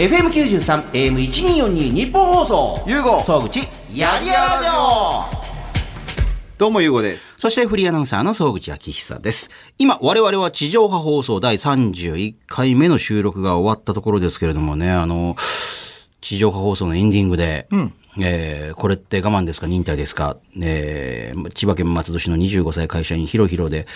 FM93、AM1242 日本放送。ゆうご総口、やりやらじょどうもゆうごです。そしてフリーアナウンサーの総口昭久です。今、我々は地上波放送第31回目の収録が終わったところですけれどもね、あの、地上波放送のエンディングで、えーこれって我慢ですか？忍耐ですか、えー千葉県松戸市の25歳会社員ヒロヒロで、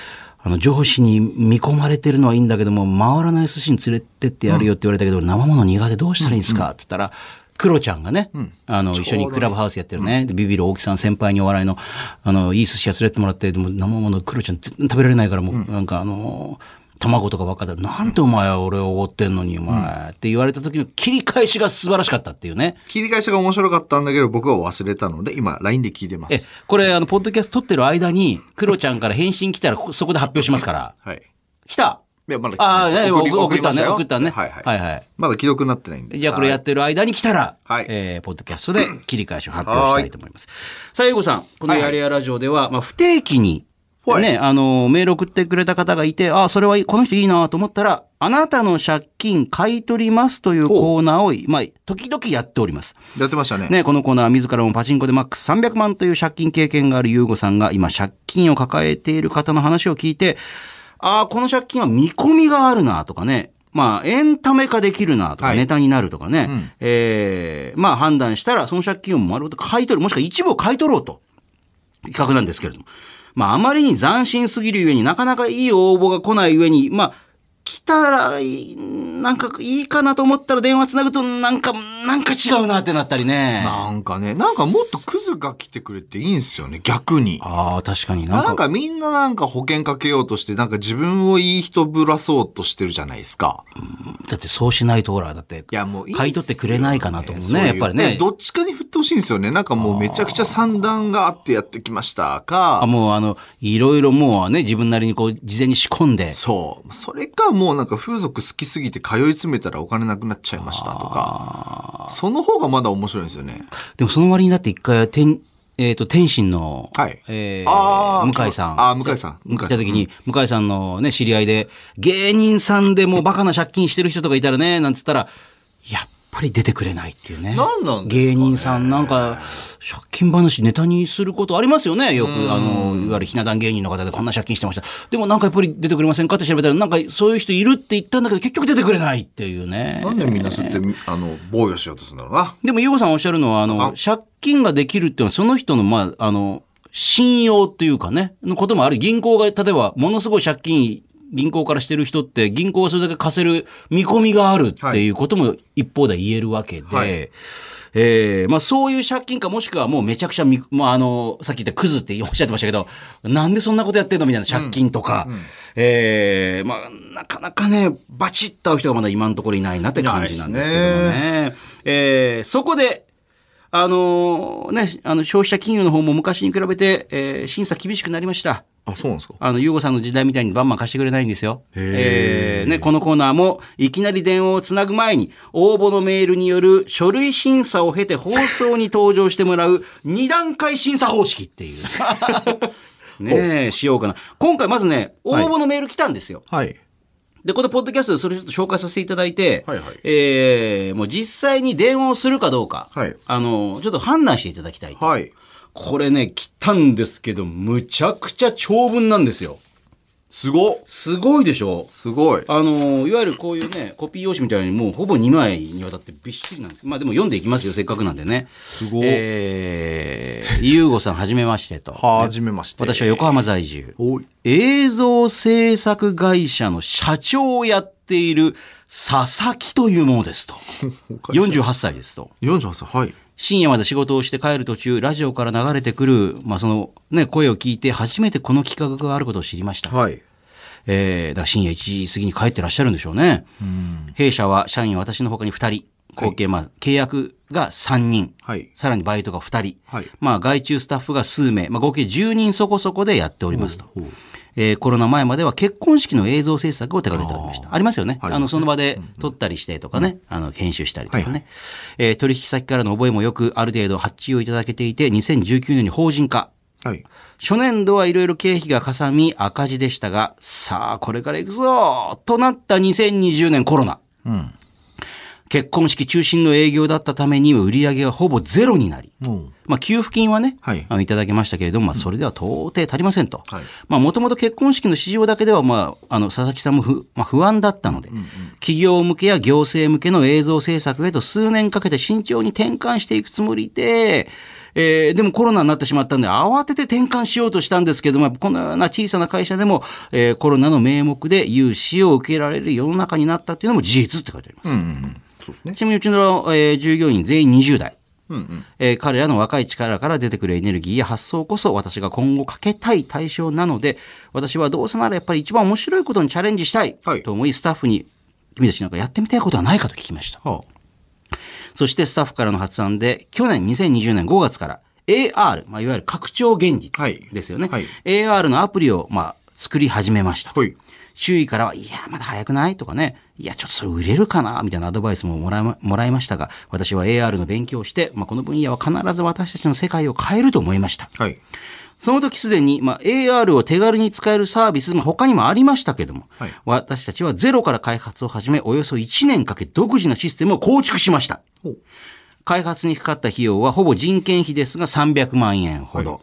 あの、上司に見込まれてるのはいいんだけども、回らない寿司に連れてってやるよって言われたけど、生物苦手どうしたらいいんですか？って言ったら、クロちゃんがね、あの、一緒にクラブハウスやってるね、でビビる大木さん先輩にお笑いの、あの、いい寿司屋連れてもらって、でも生物クロちゃん全然食べられないから、もう、なんかあの、卵とかばっかで、なんでお前は俺をおごってんのに、お前、って言われた時の切り返しが素晴らしかったっていうね。切り返しが面白かったんだけど、僕は忘れたので、今、LINE で聞いてまえす。、これ、あの、ポッドキャスト撮ってる間に、クロちゃんから返信来たら、こそこで発表しますから。はい。来たいや、まだああ、ね、送ったね、送ったね。はいはい。はいはい。まだ既読になってないんで。じゃあこれやってる間に来たら、はいえーポッドキャストで切り返しを発表したいと思います。さあ、ゆうごさん、このやりやラジオでは、まあ、不定期に、はいね、あの、メール送ってくれた方がいて、あ、それはいいこの人いいなと思ったら、あなたの借金買い取りますというコーナーを、まあ、時々やっております。やってましたね。ね、このコーナーは自らもパチンコでマックス300万という借金経験があるゆうごさんが今借金を抱えている方の話を聞いて、ああ、この借金は見込みがあるなとかね、まあ、エンタメ化できるなとか、はいネタになるとかね、えーまあ判断したら、その借金を丸ごと買い取る、もしくは一部を買い取ろうと。企画なんですけれども。まあ、あまりに斬新すぎるゆえになかなかいい応募が来ないゆえに、まあ、来たらいい、なんかいいかなと思ったら電話つなぐと、なんか、なんか違うなってなったりね。なんかね、なんかもっとクズが来てくれていいんすよね、逆に。ああ、確かになか。なんんかみんななんか保険かけようとして、なんか自分をいい人ぶらそうとしてるじゃないですか。だってそうしないとほら、だって、いやもういいっすよ買い取ってくれないかなと思うね、そういうやっぱりね。どっちかに振ってほしいんですよね。なんかもうめちゃくちゃ算段があってやってきましたあか。もうあの、いろいろもうね、自分なりにこう、事前に仕込んで。そう。それかもうなんか風俗好きすぎて通い詰めたらお金なくなっちゃいましたとか。その方がまだ面白いんですよね。でもその割にだって一回、天、えっ、と、天心の、はいえあーー向井さん。あー向井さん向井さん来た時に、向井さんのね、知り合いで、芸人さんでもうバカな借金してる人とかいたらね、なんつったら、やっぱり出てくれないっていうね。なんなんですかね芸人さんなんか、借金話ネタにすることありますよね。よく、あの、いわゆるひな壇芸人の方でこんな借金してました。でもなんかやっぱり出てくれませんかって調べたら、なんかそういう人いるって言ったんだけど、結局出てくれないっていうね。なんでみんなそうやって、あの、防御しようとするんだろうな。でも、ゆうごさんおっしゃるのは、あの、借金ができるっていうのは、その人の、まあ、あの、信用っていうかね、のこともある。銀行が、例えば、ものすごい借金、銀行からしてる人って、銀行がそれだけ貸せる見込みがあるっていうことも一方で言えるわけで、はいえーまあそういう借金かもしくはもうめちゃくちゃみ、まああの、さっき言ったクズっておっしゃってましたけど、なんでそんなことやってんのみたいな借金とか、えーまあなかなかね、バチッと合う人がまだ今のところいないなって感じなんですけどもいないね。えーそこで、あのね、あの消費者金融の方も昔に比べて、えー審査厳しくなりました。あ、そうなんですか？あの、ゆうごさんの時代みたいにバンバン貸してくれないんですよ。えーね、このコーナーも、いきなり電話をつなぐ前に、応募のメールによる書類審査を経て放送に登場してもらう、二段階審査方式っていう。ねえ、しようかな。今回まずね、応募のメール来たんですよ。はい。で、このポッドキャストでそれちょっと紹介させていただいて、はいはいえーもう実際に電話をするかどうか、はいあの、ちょっと判断していただきたい。はい。これね、来たんですけど、むちゃくちゃ長文なんですよ。すごっすごいでしょ？すごい。あの、いわゆるこういうね、コピー用紙みたいにもうほぼ2枚にわたってびっしりなんです。まあでも読んでいきますよ、せっかくなんでね。すごっえー、ゆうごさんはじめましてと。はじめまして。私は横浜在住。おい。映像制作会社の社長をやっている佐々木というものですと。48歳ですと。48歳、はい。深夜まで仕事をして帰る途中、ラジオから流れてくる、まあ、そのね、声を聞いて初めてこの企画があることを知りました。はい。えー、だから深夜1時過ぎに帰ってらっしゃるんでしょうね。弊社は社員は私の他に2人、合計、まあ、契約が3人、はい。さらにバイトが2人、はいまあ、外注スタッフが数名、まあ、合計10人そこそこでやっておりますと。えーコロナ前までは結婚式の映像制作を手掛けておりました。ありますよね。あの、その場で撮ったりしてとかね、あの、編集したりとかね。はいえー取引先からの覚えもよく、ある程度発注をいただけていて、2019年に法人化。はい。初年度はいろいろ経費がかさみ赤字でしたが、さあ、これから行くぞとなった2020年コロナ。うん。結婚式中心の営業だったために売り上げがほぼゼロになり、もまあ、給付金はね、はい。あのいただきましたけれども、まあ、それでは到底足りませんと。もともと結婚式の市場だけでは、まあ、あの、佐々木さんも不,、まあ、不安だったので、企業向けや行政向けの映像制作へと数年かけて慎重に転換していくつもりで、えーでもコロナになってしまったんで、慌てて転換しようとしたんですけども、このような小さな会社でも、えーコロナの名目で融資を受けられる世の中になったっていうのも事実って書いてあります。う、うんうんうん。そうですね。ちなみにうちの、えー従業員全員20代。うんうん。えー彼らの若い力から出てくるエネルギーや発想こそ私が今後かけたい対象なので、私はどうせならやっぱり一番面白いことにチャレンジしたいはいと思い、スタッフに、君たちなんかやってみたいことはないかと聞きました。はそしてスタッフからの発案で、去年2020年5月から AR、まあ、いわゆる拡張現実はいですよね。はい AR のアプリを、まあ、作り始めました。ほい。周囲からは、いや、まだ早くない？とかね、いや、ちょっとそれ売れるかな？みたいなアドバイスももらいまもらいましたが、私は AR の勉強をして、まあ、この分野は必ず私たちの世界を変えると思いました。はい。その時すでに、まあ、AR を手軽に使えるサービス、まあ、他にもありましたけども、はい私たちはゼロから開発を始め、およそ1年かけ独自のシステムを構築しました。開発にかかった費用はほぼ人件費ですが300万円ほど。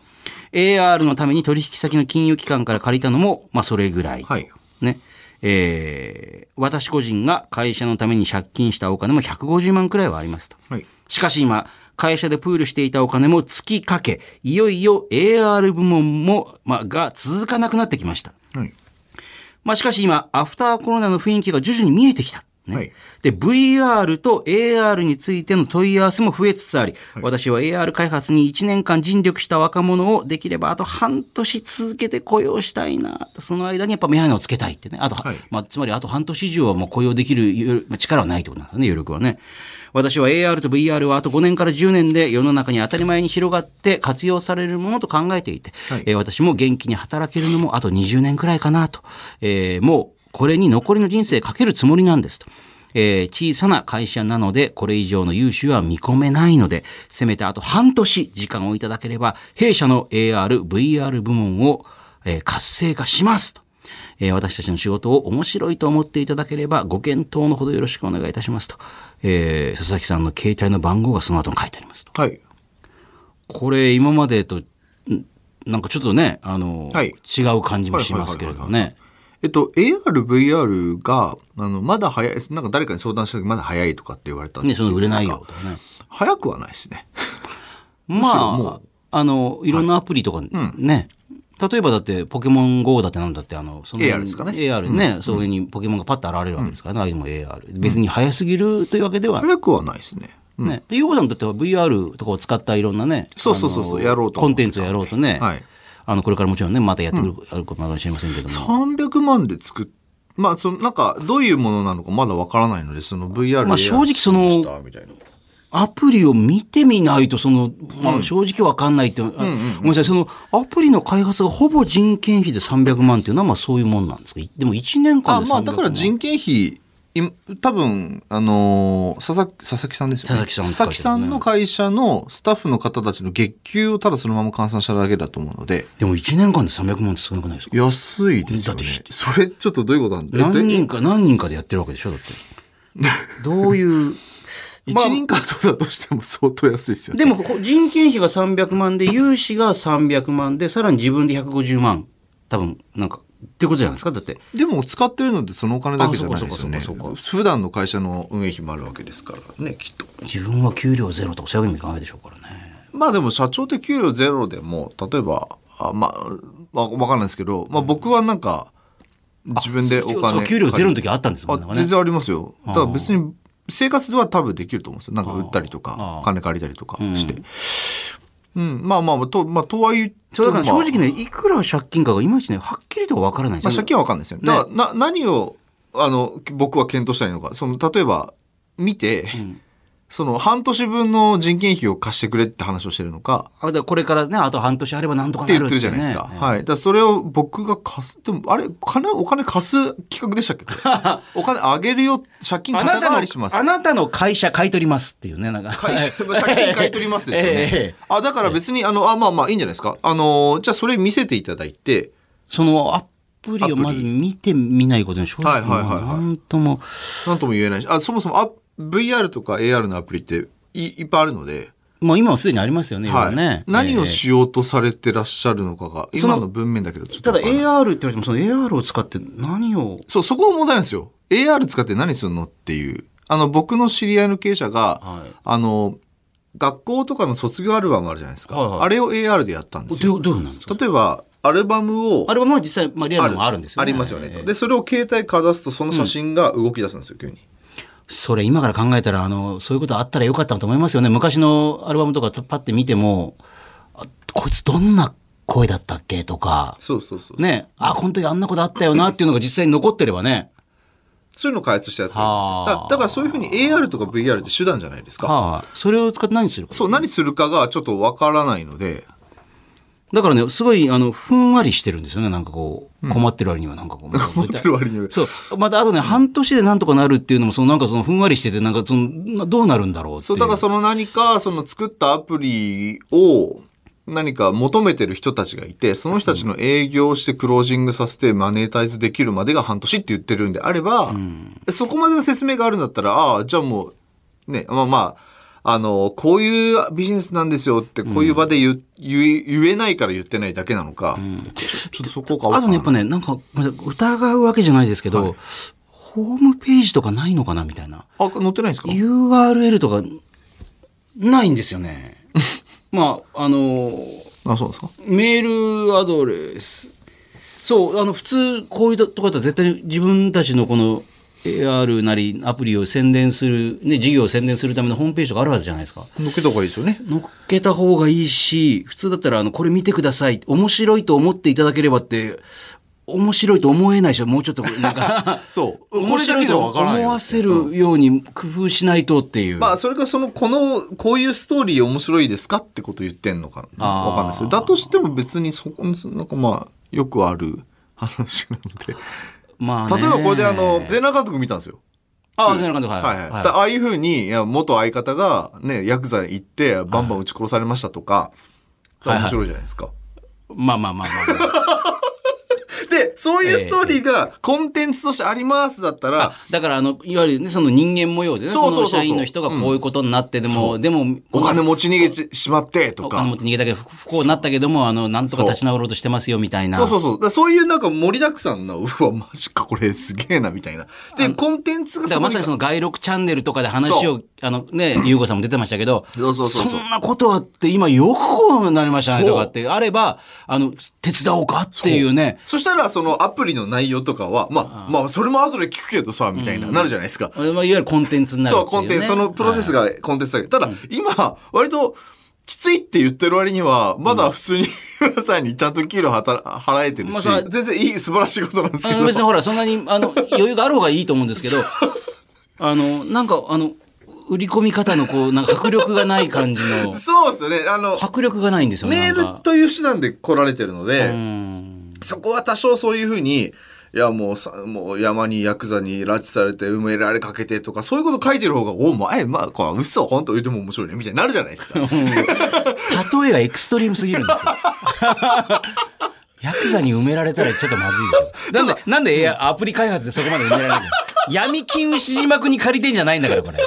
AR のために取引先の金融機関から借りたのも、まあ、それぐらい。はい。ね。えー私個人が会社のために借金したお金も150万くらいはありますと。はい。しかし今、会社でプールしていたお金も尽きかけ、いよいよ AR 部門も、まあ、が続かなくなってきました。はい。まあ、しかし今、アフターコロナの雰囲気が徐々に見えてきた。ねはいで、VR と AR についての問い合わせも増えつつあり、私は AR 開発に1年間尽力した若者をできればあと半年続けて雇用したいなと、その間にやっぱメガネをつけたいってね。あと、はいまあ、つまりあと半年以上はもう雇用できる力はないってことなんですよね、余力はね。私は AR と VR はあと5年から10年で世の中に当たり前に広がって活用されるものと考えていて、はいえー私も元気に働けるのもあと20年くらいかなと、えーもうこれに残りの人生かけるつもりなんですと。えー小さな会社なので、これ以上の融資は見込めないので、せめてあと半年時間をいただければ、弊社の AR、VR 部門を、えー活性化しますと。えー私たちの仕事を面白いと思っていただければ、ご検討のほどよろしくお願いいたしますと。えー佐々木さんの携帯の番号がその後に書いてありますと。はい。これ、今までと、んなんかちょっとね、あの、はい違う感じもしますけれどもね。えっと、AR、VR が、あの、まだ早い、なんか誰かに相談した時まだ早いとかって言われたんね、ですその売れないよね。早くはないですね。まあう、あの、いろんなアプリとかね、例えばだって、ポケモン GO だってなんだって、あの、その AR ですかね。AR ね、そこにポケモンがパッと現れるわけですからね、ああいうのも AR。別に早すぎるというわけでは早くはないですね。ね。ゆうこさんにとっては VR とかを使ったいろんなね、そうそうそうそうやろうとコンテンツをやろうとね、はいあの、これからもちろんね、またやってくる、あることもあるかもしれませんけども。300万で作っまあ、その、なんか、どういうものなのかまだわからないので、その VR まあ正直そのアプリを見てみないと、その、まあ、正直わかんないって、あごめんなさい、その、アプリの開発がほぼ人件費で300万っていうのは、まあそういうもんなんですか？でも1年間あ、で300万。まあ、だから人件費、い多分、あのー佐々佐々木さんですよね。佐々木さん佐々木さんの会社のスタッフの方たちの月給をただそのまま換算しただけだと思うので、でも1年間で300万って少なくないですか？安いですよねだって。それ、ちょっとどういうことなんだ？何人か、何人かでやってるわけでしょだって。どういう。一人かとだとしても相当安いですよね。でも、人件費が300万で、融資が300万で、さらに自分で150万。多分、なんか、ってことじゃないですか？だって。でも使ってるのってそのお金だけじゃないですよね。普段の会社の運営費もあるわけですからね、きっと。自分は給料ゼロとかそういう意味いかないでしょうからね。まあでも社長って給料ゼロでも、例えば、あまあ、わわかんないですけど、まあ僕はなんか、自分でお金。給料ゼロの時あったんですもんね。あ全然ありますよ。だから別に生活では多分できると思うんですよ。なんか売ったりとか、金借りたりとかして。うん、まあまあ、と、まあ、とはいえ、そうだから正まあ直ね、いくら借金かがいまいちね、はっとは分からないまあ、借金は分かんないですよ。だから、な、何を、あの、僕は検討したらいいのか。その、例えば、見て、その、半年分の人件費を貸してくれって話をしてるのか、あだこれからね、あと半年あればなんとかなるって言ってるじゃないですか。ねはい。だそれを僕が貸す、でも、あれ、金、お金貸す企画でしたっけ？お金あげるよ、借金肩代わりします。あなたの会社買い取りますっていうね、なんか。会社、借金買い取りますですよね。ええあ、だから別に、あの、あ、まあまあいいんじゃないですか。あの、じゃあそれ見せていただいて、そのアプリをまず見てみないことに正直、はいはいはいはいなんとも。なんとも言えないし、あ、そもそもア VR とか AR のアプリっていいっぱいあるので、もう今はすでにありますよね、いろいろね。何をえしようとされてらっしゃるのかが、今の文面だけどちょっえただ AR って言われても、その AR を使って何を、そう、そこが問題なんですよ。AR 使って何するのっていう。あの、僕の知り合いの経営者が、はいあの、学校とかの卒業アルバムあるじゃないですか。はいはいあれを AR でやったんですよ。どうどうなんですか？例えば、アルバムをアルバムは実際、まあ、リアルもあるんですよね。ありますよね、ええで、それを携帯かざすと、その写真が動き出すんですよ、急に。それ今から考えたら、あの、そういうことあったらよかったなと思いますよね。昔のアルバムとかパッて見ても、あこいつどんな声だったっけとか、そうそうそう。ね、あ、この時あんなことあったよなっていうのが実際に残ってればね。そういうのを開発したやつがいるんですよはあだ。だからそういうふうに AR とか VR って手段じゃないですか。はい、それを使って何するか。そう、何するかがちょっとわからないので、だからね、すごい、あの、ふんわりしてるんですよね。なんかこう、困ってる割には、なんかこう。持ってる割には。そう。また、あとね、半年でなんとかなるっていうのも、そのなんかその、ふんわりしてて、なんかその、などうなるんだろうっていう。そう、だからその何か、その作ったアプリを何か求めてる人たちがいて、その人たちの営業してクロージングさせてマネータイズできるまでが半年って言ってるんであれば、そこまでの説明があるんだったら、ああ、じゃあもう、ね、まあまあ、あの、こういうビジネスなんですよって、こういう場で言,、言言えないから言ってないだけなのか、ちょちょっとそこかあとね、やっぱね、なんか、疑うわけじゃないですけど、ホームページとかないのかなみたいな。あ、載ってないんですか？URL とか、ないんですよね。まあ、あの、あ、そうですか？メールアドレス。そう、あの、普通、こういうとこだったら絶対に自分たちのこの AR なりアプリを宣伝する、ね、事業を宣伝するためのホームページとかあるはずじゃないですか。載っけた方がいいですよね。乗っけた方がいいし、普通だったら、あの、これ見てください。面白いと思っていただければって、面白いと思えないでしょ。もうちょっと、なんか、そう。これだけじゃわからないよ。思わせるように工夫しないとっていう。まあ、それかその、この、こういうストーリー面白いですかってこと言ってんのかな。わかんないですよ。だとしても別にそこに、なんかまあ、よくある話なので。まあね例えばこれであの、全裸監督見たんですよ。あ、全裸監督、はい。はいはい。だああいうふうに、いや、元相方がね、ヤクザ行って、バンバン撃ち殺されましたとか、はい面白いじゃないですか。まあまあまあまあまあ。で、そういうストーリーがコンテンツとしてありますだったら、だから、あの、いわゆるね、その人間模様でね、そうそうそうそうこの社員の人がこういうことになって、でも、でも、お金持ち逃げてしまってとかお金。持って逃げたけど、不不幸になったけども、あの、なんとか立ち直ろうとしてますよ、みたいな。そうそうそう。だそういうなんか盛りだくさんな、うわ、マジか、これすげえな、みたいな。で、コンテンツがだまさにその外録チャンネルとかで話を、あのね、ゆうごさんも出てましたけど、そうそうそうそうんなことあって今よくこうなりましたねとかってあれば、あの、手伝おうかっていうね。そしたら、そのアプリの内容とかは、まあ、まあ、それも後で聞くけどさ、みたいな、なるじゃないですか。まあ、いわゆるコンテンツになるそう。コンテンツ、そのプロセスが。がコンテンツだけど、ただ、今、割と、きついって言ってる割には、まだ普通に、皆さんにちゃんと給料働払えてるし、全然いい、素晴らしいことなんですけど。別にほら、そんなに、あの、余裕がある方がいいと思うんですけど、あの、なんか、あの、売り込み方のこう、なんか迫力がない感じの、そうですよね。あの、迫力がないんですよね。メールという手段で来られてるので、うん。そこは多少そういうふうに、いやもうさ、もう山にヤクザに拉致されて埋められかけてとか、そういうこと書いてる方が、お前、まあ、これ嘘、本当言っても面白いね、みたいになるじゃないですか。例えがエクストリームすぎるんですよ。ヤクザに埋められたらちょっとまずいでしょ。なんで、なんで AI アプリ開発でそこまで埋められるの？闇金牛島君に借りてんじゃないんだから、これ。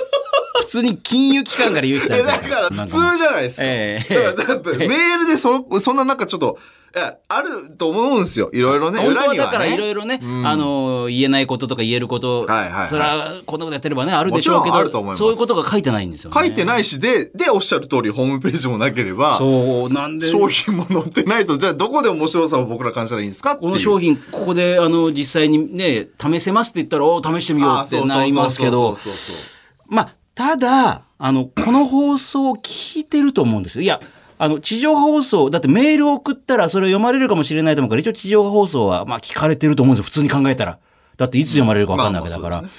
普通に金融機関から融資されてえだるから普通じゃないですか。ええだからだってメールでそそんななんかちょっと、いや、あると思うんですよ。いろいろね。本当裏にははだからいろね。いろね、あの、言えないこととか言えること、はいはいはいそれはこんなことやってればね、あるでしょうけもちろんあると思いど、ますそういうことが書いてないんですよね。書いてないし、で、で、おっしゃる通りホームページもなければ、そう、なんで。商品も載ってないと、じゃあどこで面白さを僕ら感じたらいいんですかっていう。この商品、ここで、あの、実際にね、試せますって言ったら、お試してみようってなりますけど、そうそうそうそうまあ、ただ、あの、この放送を聞いてると思うんですよ。いや、あの、地上波放送、だってメールを送ったらそれを読まれるかもしれないと思うから、一応地上波放送は、まあ聞かれてると思うんですよ。普通に考えたら。だっていつ読まれるか分かんないわけだから。まあまあ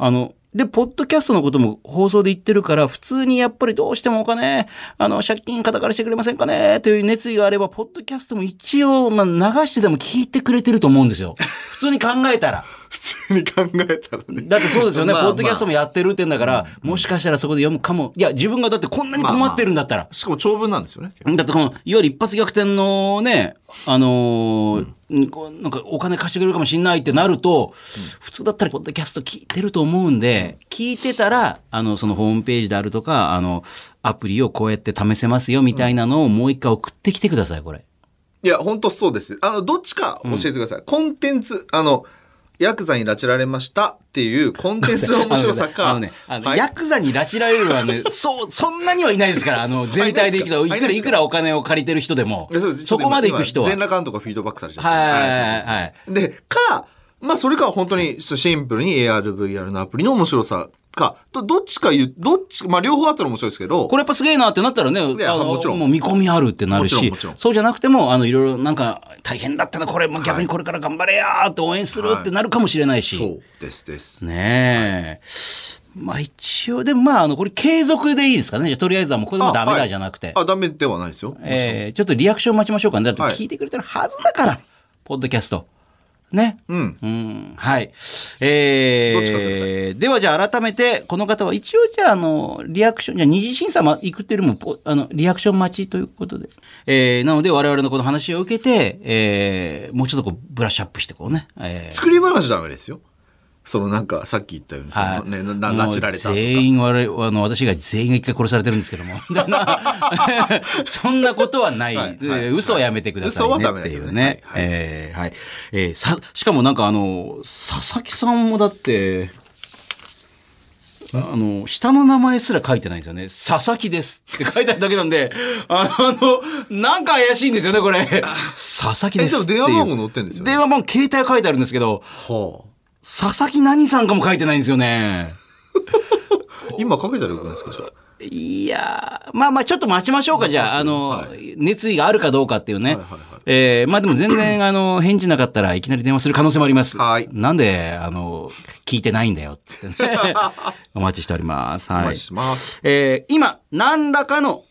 あの、で、ポッドキャストのことも放送で言ってるから、普通にやっぱりどうしてもお金、あの、借金肩からしてくれませんかねという熱意があれば、ポッドキャストも一応、まあ流してでも聞いてくれてると思うんですよ。普通に考えたら。普通に考えたらね。だってそうですよね、まあポッドキャストもやってるってんだから、もしかしたらそこで読むかも。いや、自分がだってこんなに困ってるんだったら。しかも長文なんですよね。だってこの、いわゆる一発逆転のね、あのーこうなんかお金貸してくれるかもしれないってなると、普通だったらポッドキャスト聞いてると思うんで、聞いてたら、あの、そのホームページであるとか、あの、アプリをこうやって試せますよみたいなのをもう一回送ってきてください、これ。いや、本当そうです。あの、どっちか教えてください。コンテンツ、あの、ヤクザに拉致られましたっていうコンテンツの面白さか。あのね、あのはいヤクザに拉致られるのはね、そう、そんなにはいないですから、あの、全体でいくと、いくら、あいくらお金を借りてる人でもそうです、そこまで行く人は。全裸監督がフィードバックされちゃって。はいで、か、まあそれか本当にシンプルに AR、VR のアプリの面白さか、どどっちか言う、どっちか、まあ両方あったら面白いですけど、これやっぱすげえなってなったらね、やあのもちろんもう見込みあるってなるしそうじゃなくても、あの、いろいろなんか大変だったな、これ、逆にこれから頑張れやーって応援するってなるかもしれないし。そうですです。ねえ。まあ一応、でもまあ、あの、これ継続でいいですかね。じゃあとりあえずはもうこれでもダメだじゃなくて。あ、ダメではないですよ。えーちょっとリアクション待ちましょうかね。だってはい聞いてくれてるはずだから、ポッドキャスト。ね。うん。うん。はい。えー、ではじゃあ改めて、この方は一応じゃあ、あの、リアクション、じゃあ二次審査ま行くっていうよりもポ、あの、リアクション待ちということで。えー、なので我々のこの話を受けて、えー、もうちょっとこう、ブラッシュアップしてこうね。えー作り話ダメですよ。そのなんか、さっき言ったように、そのね、なな拉致られた全員我々、あの、私が全員が一回殺されてるんですけども。そんなことはない。はいはいえー嘘はやめてください嘘はねっていうね。はいはいえーはい。えーさ、しかもなんかあの、佐々木さんもだって、あの、下の名前すら書いてないんですよね。佐々木ですって書いてあるだけなんで、あの、なんか怪しいんですよね、これ。佐々木え、ですって電話番号載ってんですよね。電話番号、携帯は書いてあるんですけど、はあ。佐々木何さんかも書いてないんですよね。今かけたらよくないですか、じゃあ？いやーまあまあちょっと待ちましょうか、じゃあ、あの、は熱意があるかどうかっていうね。はいはいはいえーまあでも全然、あの、返事なかったらいきなり電話する可能性もあります。はいなんで、あの、聞いてないんだよ、つってね。お待ちしております。はいお待ち。します。えー今、何らかの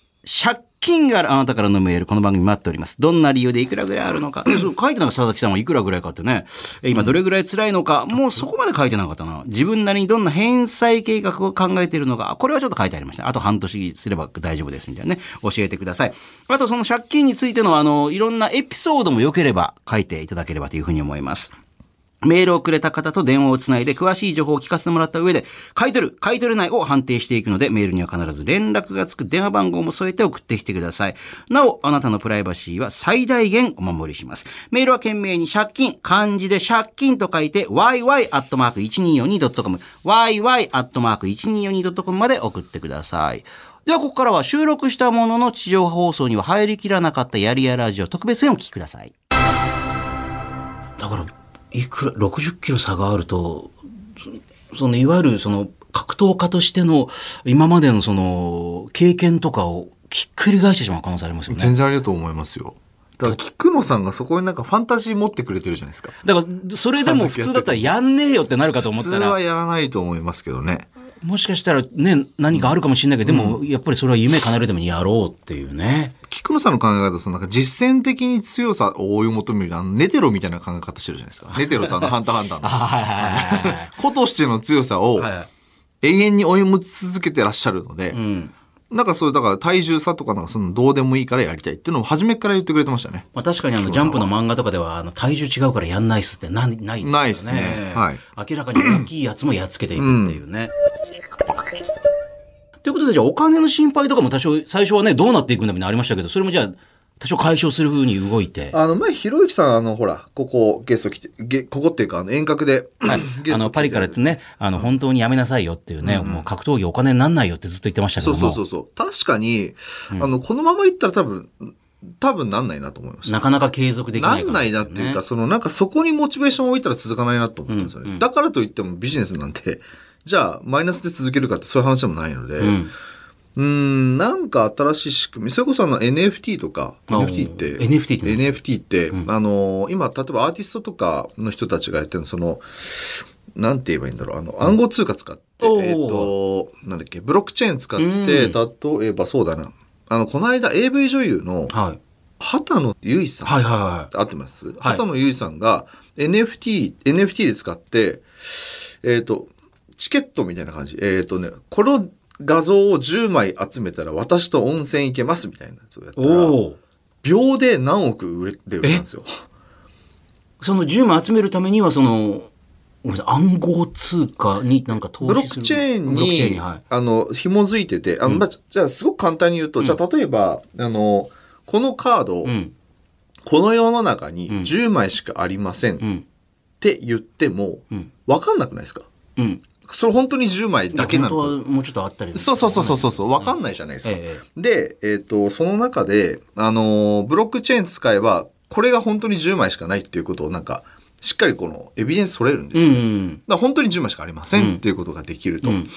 借金があるあなたからのメール、この番組待っております。どんな理由でいくらぐらいあるのか。で そう書いてなかった佐々木さんはいくらぐらいかってね。えー今どれぐらい辛いのか、もうそこまで書いてなかったな。自分なりにどんな返済計画を考えているのか、これはちょっと書いてありました。あと半年すれば大丈夫ですみたいなね。教えてください。あとその借金についてのあの、いろんなエピソードも良ければ書いていただければというふうに思います。メールをくれた方と電話をつないで詳しい情報を聞かせてもらった上で、買い取る、買い取れないを判定していくので、メールには必ず連絡がつく電話番号も添えて送ってきてください。なお、あなたのプライバシーは最大限お守りします。メールは懸命に借金、漢字で借金と書いて、yy.1242.com、yy.1242.com まで送ってください。では、ここからは収録したものの地上放送には入りきらなかったやりやラジオ特別編をお聞きください。だから、いくら、60キロ差があると、そその、いわゆるその、格闘家としての、今までのその、経験とかをひっくり返してしまう可能性ありますよね。全然ありがとう思いますよ。だから、菊野さんがそこになんかファンタジー持ってくれてるじゃないですか。だから、それでも普通だったらやんねえよってなるかと思ったら、普通はやらないと思いますけどね。もしかしたらね、何かあるかもしれないけど、でも、やっぱりそれは夢叶えるためにやろうっていうね。菊野さんの考え方そのなんか実践的に強さを追い求めるあのネテロみたいな考え方してるじゃないですか。ネテロとあのハンターハンターの。はいはいはいはい。子としての強さを永遠に追い続けてらっしゃるので、うん。なんかそういう、だから体重差とかなんかそのどうでもいいからやりたいっていうのを初めから言ってくれてましたね。まあ確かにあの、ジャンプの漫画とかでは、あの、体重違うからやんないっすってなないですよね。ないっすねはい明らかに大きいやつもやっつけていくっていうね。ということで、じゃあお金の心配とかも多少、最初はね、どうなっていくんだみたいなのありましたけど、それもじゃあ、多少解消する風に動いて。あの、前、ひろゆきさん、あの、ほら、ここゲスト来て、ゲここっていうか、あの、遠隔で、はいあの、パリからですね、あの、本当にやめなさいよっていうね、もう格闘技お金になんないよってずっと言ってましたけども。そうそうそう。確かに、あの、このままいったら多分、多分なんないなと思いました。なかなか継続できなないんないなっていうか、ねそのなんかそこにモチベーションを置いたら続かないなと思ったんですよね。だからといってもビジネスなんて、じゃあマイナスで続けるかってそういう話でもないので、ん。うーん、なんか新しい仕組み、それこそあの NFT とか、あ NFT って、NFT って何？NFT って、あの、今、例えばアーティストとかの人たちがやってるの、その、なんて言えばいいんだろう、あの、暗号通貨使って、おー。えっ、と、なんだっけ、ブロックチェーン使って、例えばそうだな、あの、この間 AV 女優の、はい。畑野由衣さん。はいはいはい。合ってます、畑野由衣さんが NFT、NFT で使って、えっ、と、チケットみたいな感じ。えっ、とね、この画像を10枚集めたら私と温泉行けますみたいなやつをやったら。秒で何億売れてるんですよ。その10枚集めるためには、その、暗号通貨になんか投ブロ資する？ックチェーンブロックチェーンに、はい。あの、紐づいてて、あの、まあ、じゃあ、すごく簡単に言うと、じゃあ、例えば、あの、このカード、うん。この世の中に10枚しかありませんっうん。て言っても、んわかんなくないですか？うん。それ本当に10枚だけなのか本当はもうちょっとあったりそうそうそうそうそうそう、わかんないじゃないですか。えで、えっ、と、その中で、あのーブロックチェーン使えば、これが本当に10枚しかないっていうことをなんか、しっかりこのエビデンス取れるんですうよ。ん。だから本当に10枚しかありませんっていうことができると。うん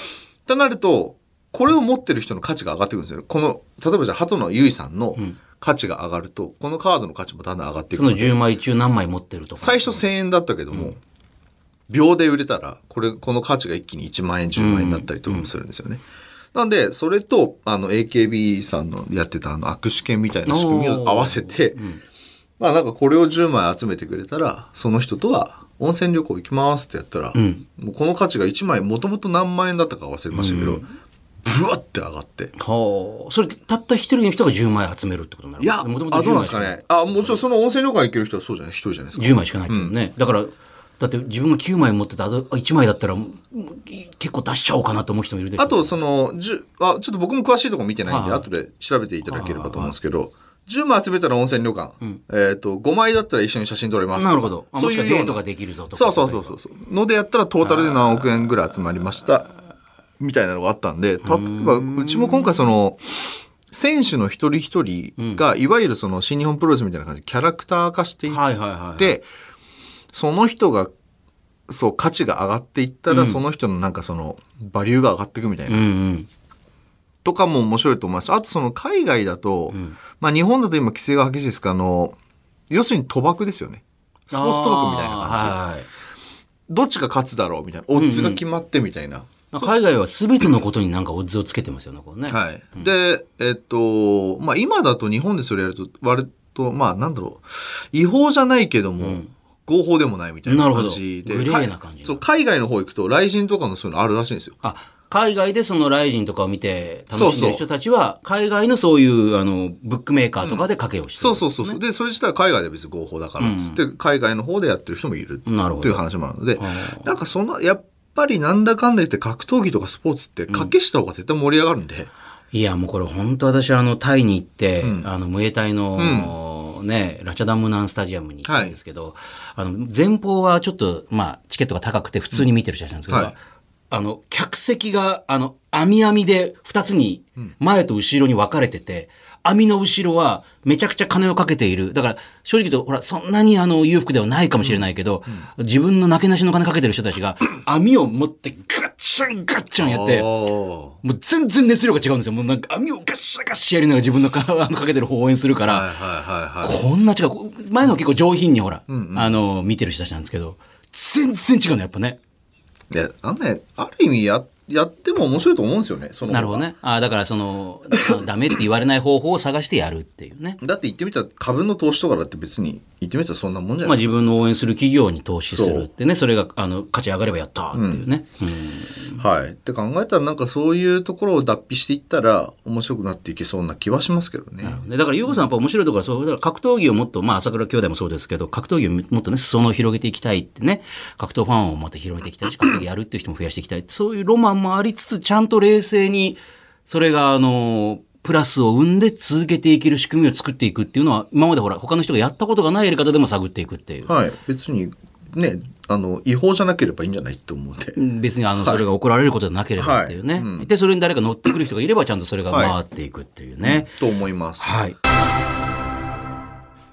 となると、これを持ってる人の価値が上がってくるんですよ。この、例えばじゃあ、鳩野由衣さんの価値が上がると、このカードの価値もだんだん上がっていそのくので10枚中何枚持ってるとか。最初1000円だったけども、秒で売れたら、これ、この価値が一気に1万円、10万円になったりとかもするんですよね。なんで、それと、あの、AKB さんのやってたあの、握手券みたいな仕組みを合わせて、まあなんかこれを10枚集めてくれたら、その人とは温泉旅行行きますってやったら、んもうこの価値が1枚、もともと何万円だったか忘れましたけど、ブワって上がって。はあ。それ、たった一人の人が10枚集めるってことになるいや、もともとあ、どうなん10枚しかですかね。あ、もちろんその温泉旅館行ける人はそうじゃない、一人じゃないですか。10枚しかないってことね。だから、だって自分が9枚持ってて、あと1枚だったら、うん結構出しちゃおうかなと思う人もいるでしょあと、その、じゅあ、ちょっと僕も詳しいところ見てないんで、はい後で調べていただければと思うんですけど、10枚集めたら温泉旅館、えっ、と、5枚だったら一緒に写真撮れますなるほど。あそういうデートができるぞとか。そうそうそうそうそう。のでやったらトータルで何億円ぐらい集まりました。みたいなのがあったんで、例えば、うちも今回その、選手の一人一人が、いわゆるその新日本プロレスみたいな感じでキャラクター化していっはいはいはい。、で、その人が、そう、価値が上がっていったら、その人のなんかその、バリューが上がっていくみたいなうんうん。とかも面白いと思います。あとその海外だと、まあ日本だと今規制が激しいですから、あの、要するに賭博ですよね。スポーツ賭博みたいな感じ。あーはい。どっちが勝つだろうみたいな。オッズが決まってみたいな。まあ海外は全てのことになんかオッズをつけてますよね、これね。はい。で、えっと、まあ今だと日本でそれやると、割と、まあなんだろう、違法じゃないけども、合法でもないみたいななるほど。感じで。グレーな感じかそう、海外の方行くと、雷神とかのそういうのあるらしいんですよ。あ、海外でそのライジンとかを見て楽しんでる人たちは、海外のそういう、あの、ブックメーカーとかで賭けをしてる、そうそうそうそう。で、それ自体は海外では別に合法だからっつって、海外の方でやってる人もいるなるほど。という話もあるので、なんかその、やっぱりなんだかんだ言って格闘技とかスポーツって賭けした方が絶対盛り上がるんで、いや、もうこれ本当私あの、タイに行って、あの、ムエタイの、ね、ラチャダムナンスタジアムに行ったんですけど、あの、前方はちょっと、まあ、チケットが高くて普通に見てる人たちなんですけど、はい。あの、客席が、あの、網網で二つに、前と後ろに分かれてて、網の後ろはめちゃくちゃ金をかけている。だから、正直言うと、ほら、そんなにあの、裕福ではないかもしれないけど、自分のなけなしの金かけてる人たちが、網を持ってガッチャンガッチャンやって、おもう全然熱量が違うんですよ。もうなんか網をガッシャガッシャやりながら自分のかかけてる方を応援するから、はいはいはいはい。こんな違う。前のは結構上品にほら、あの、見てる人たちなんですけど、全然違うの、やっぱね。いや、あのね、ある意味や、やっても面白いと思うんですよね、そのなるほどね。ああだからその、あダメって言われない方法を探してやるっていうね。だって言ってみたら株の投資とかだって別に言ってみたらそんなもんじゃまあないです自分の応援する企業に投資するってね、それが、あの、価値上がればやったっていうね。うんか。はい。って考えたらなんかそういうところを脱皮していったら面白くなっていけそうな気はしますけどね。でだから、ゆうこさんやっぱ面白いところは、そう、だから格闘技をもっと、まあ、朝倉兄弟もそうですけど、格闘技をもっとね、裾野を広げていきたいってね、格闘ファンをまた広めていきたいし、格闘技やるっていう人も増やしていきたい。そういうロマンもありつつ、ちゃんと冷静に、それが、あの、プラスを生んで続けていける仕組みを作っていくっていうのは、今までほら、他の人がやったことがないやり方でも探っていくっていう。はい。別にね、あの、違法じゃなければいいんじゃないって思うんで。別にあの、それが怒られることでなければっていうね。はいうんで、それに誰か乗ってくる人がいれば、ちゃんとそれが回っていくっていうね。と思います。はい。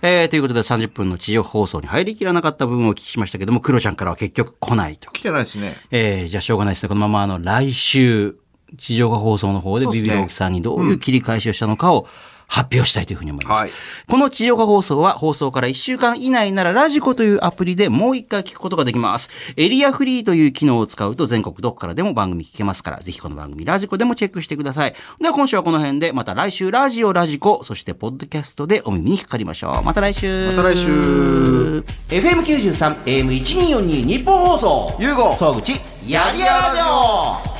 えー、ということで30分の地上放送に入りきらなかった部分をお聞きしましたけども、クロちゃんからは結局来ないと。来てないですね。えー、じゃあしょうがないですね。このままあの、来週、地上波放送の方でビビロキさんにどういう切り返しをしたのかを発表したいというふうに思います。はいこの地上波放送は放送から1週間以内ならラジコというアプリでもう一回聞くことができます。エリアフリーという機能を使うと全国どこからでも番組聞けますから、ぜひこの番組ラジコでもチェックしてください。では今週はこの辺で、また来週ラジオラジコ、そしてポッドキャストでお耳にかかりましょう。また来週。また来週 FM93、AM1242 日本放送。ゆうご総口、やりやらじょう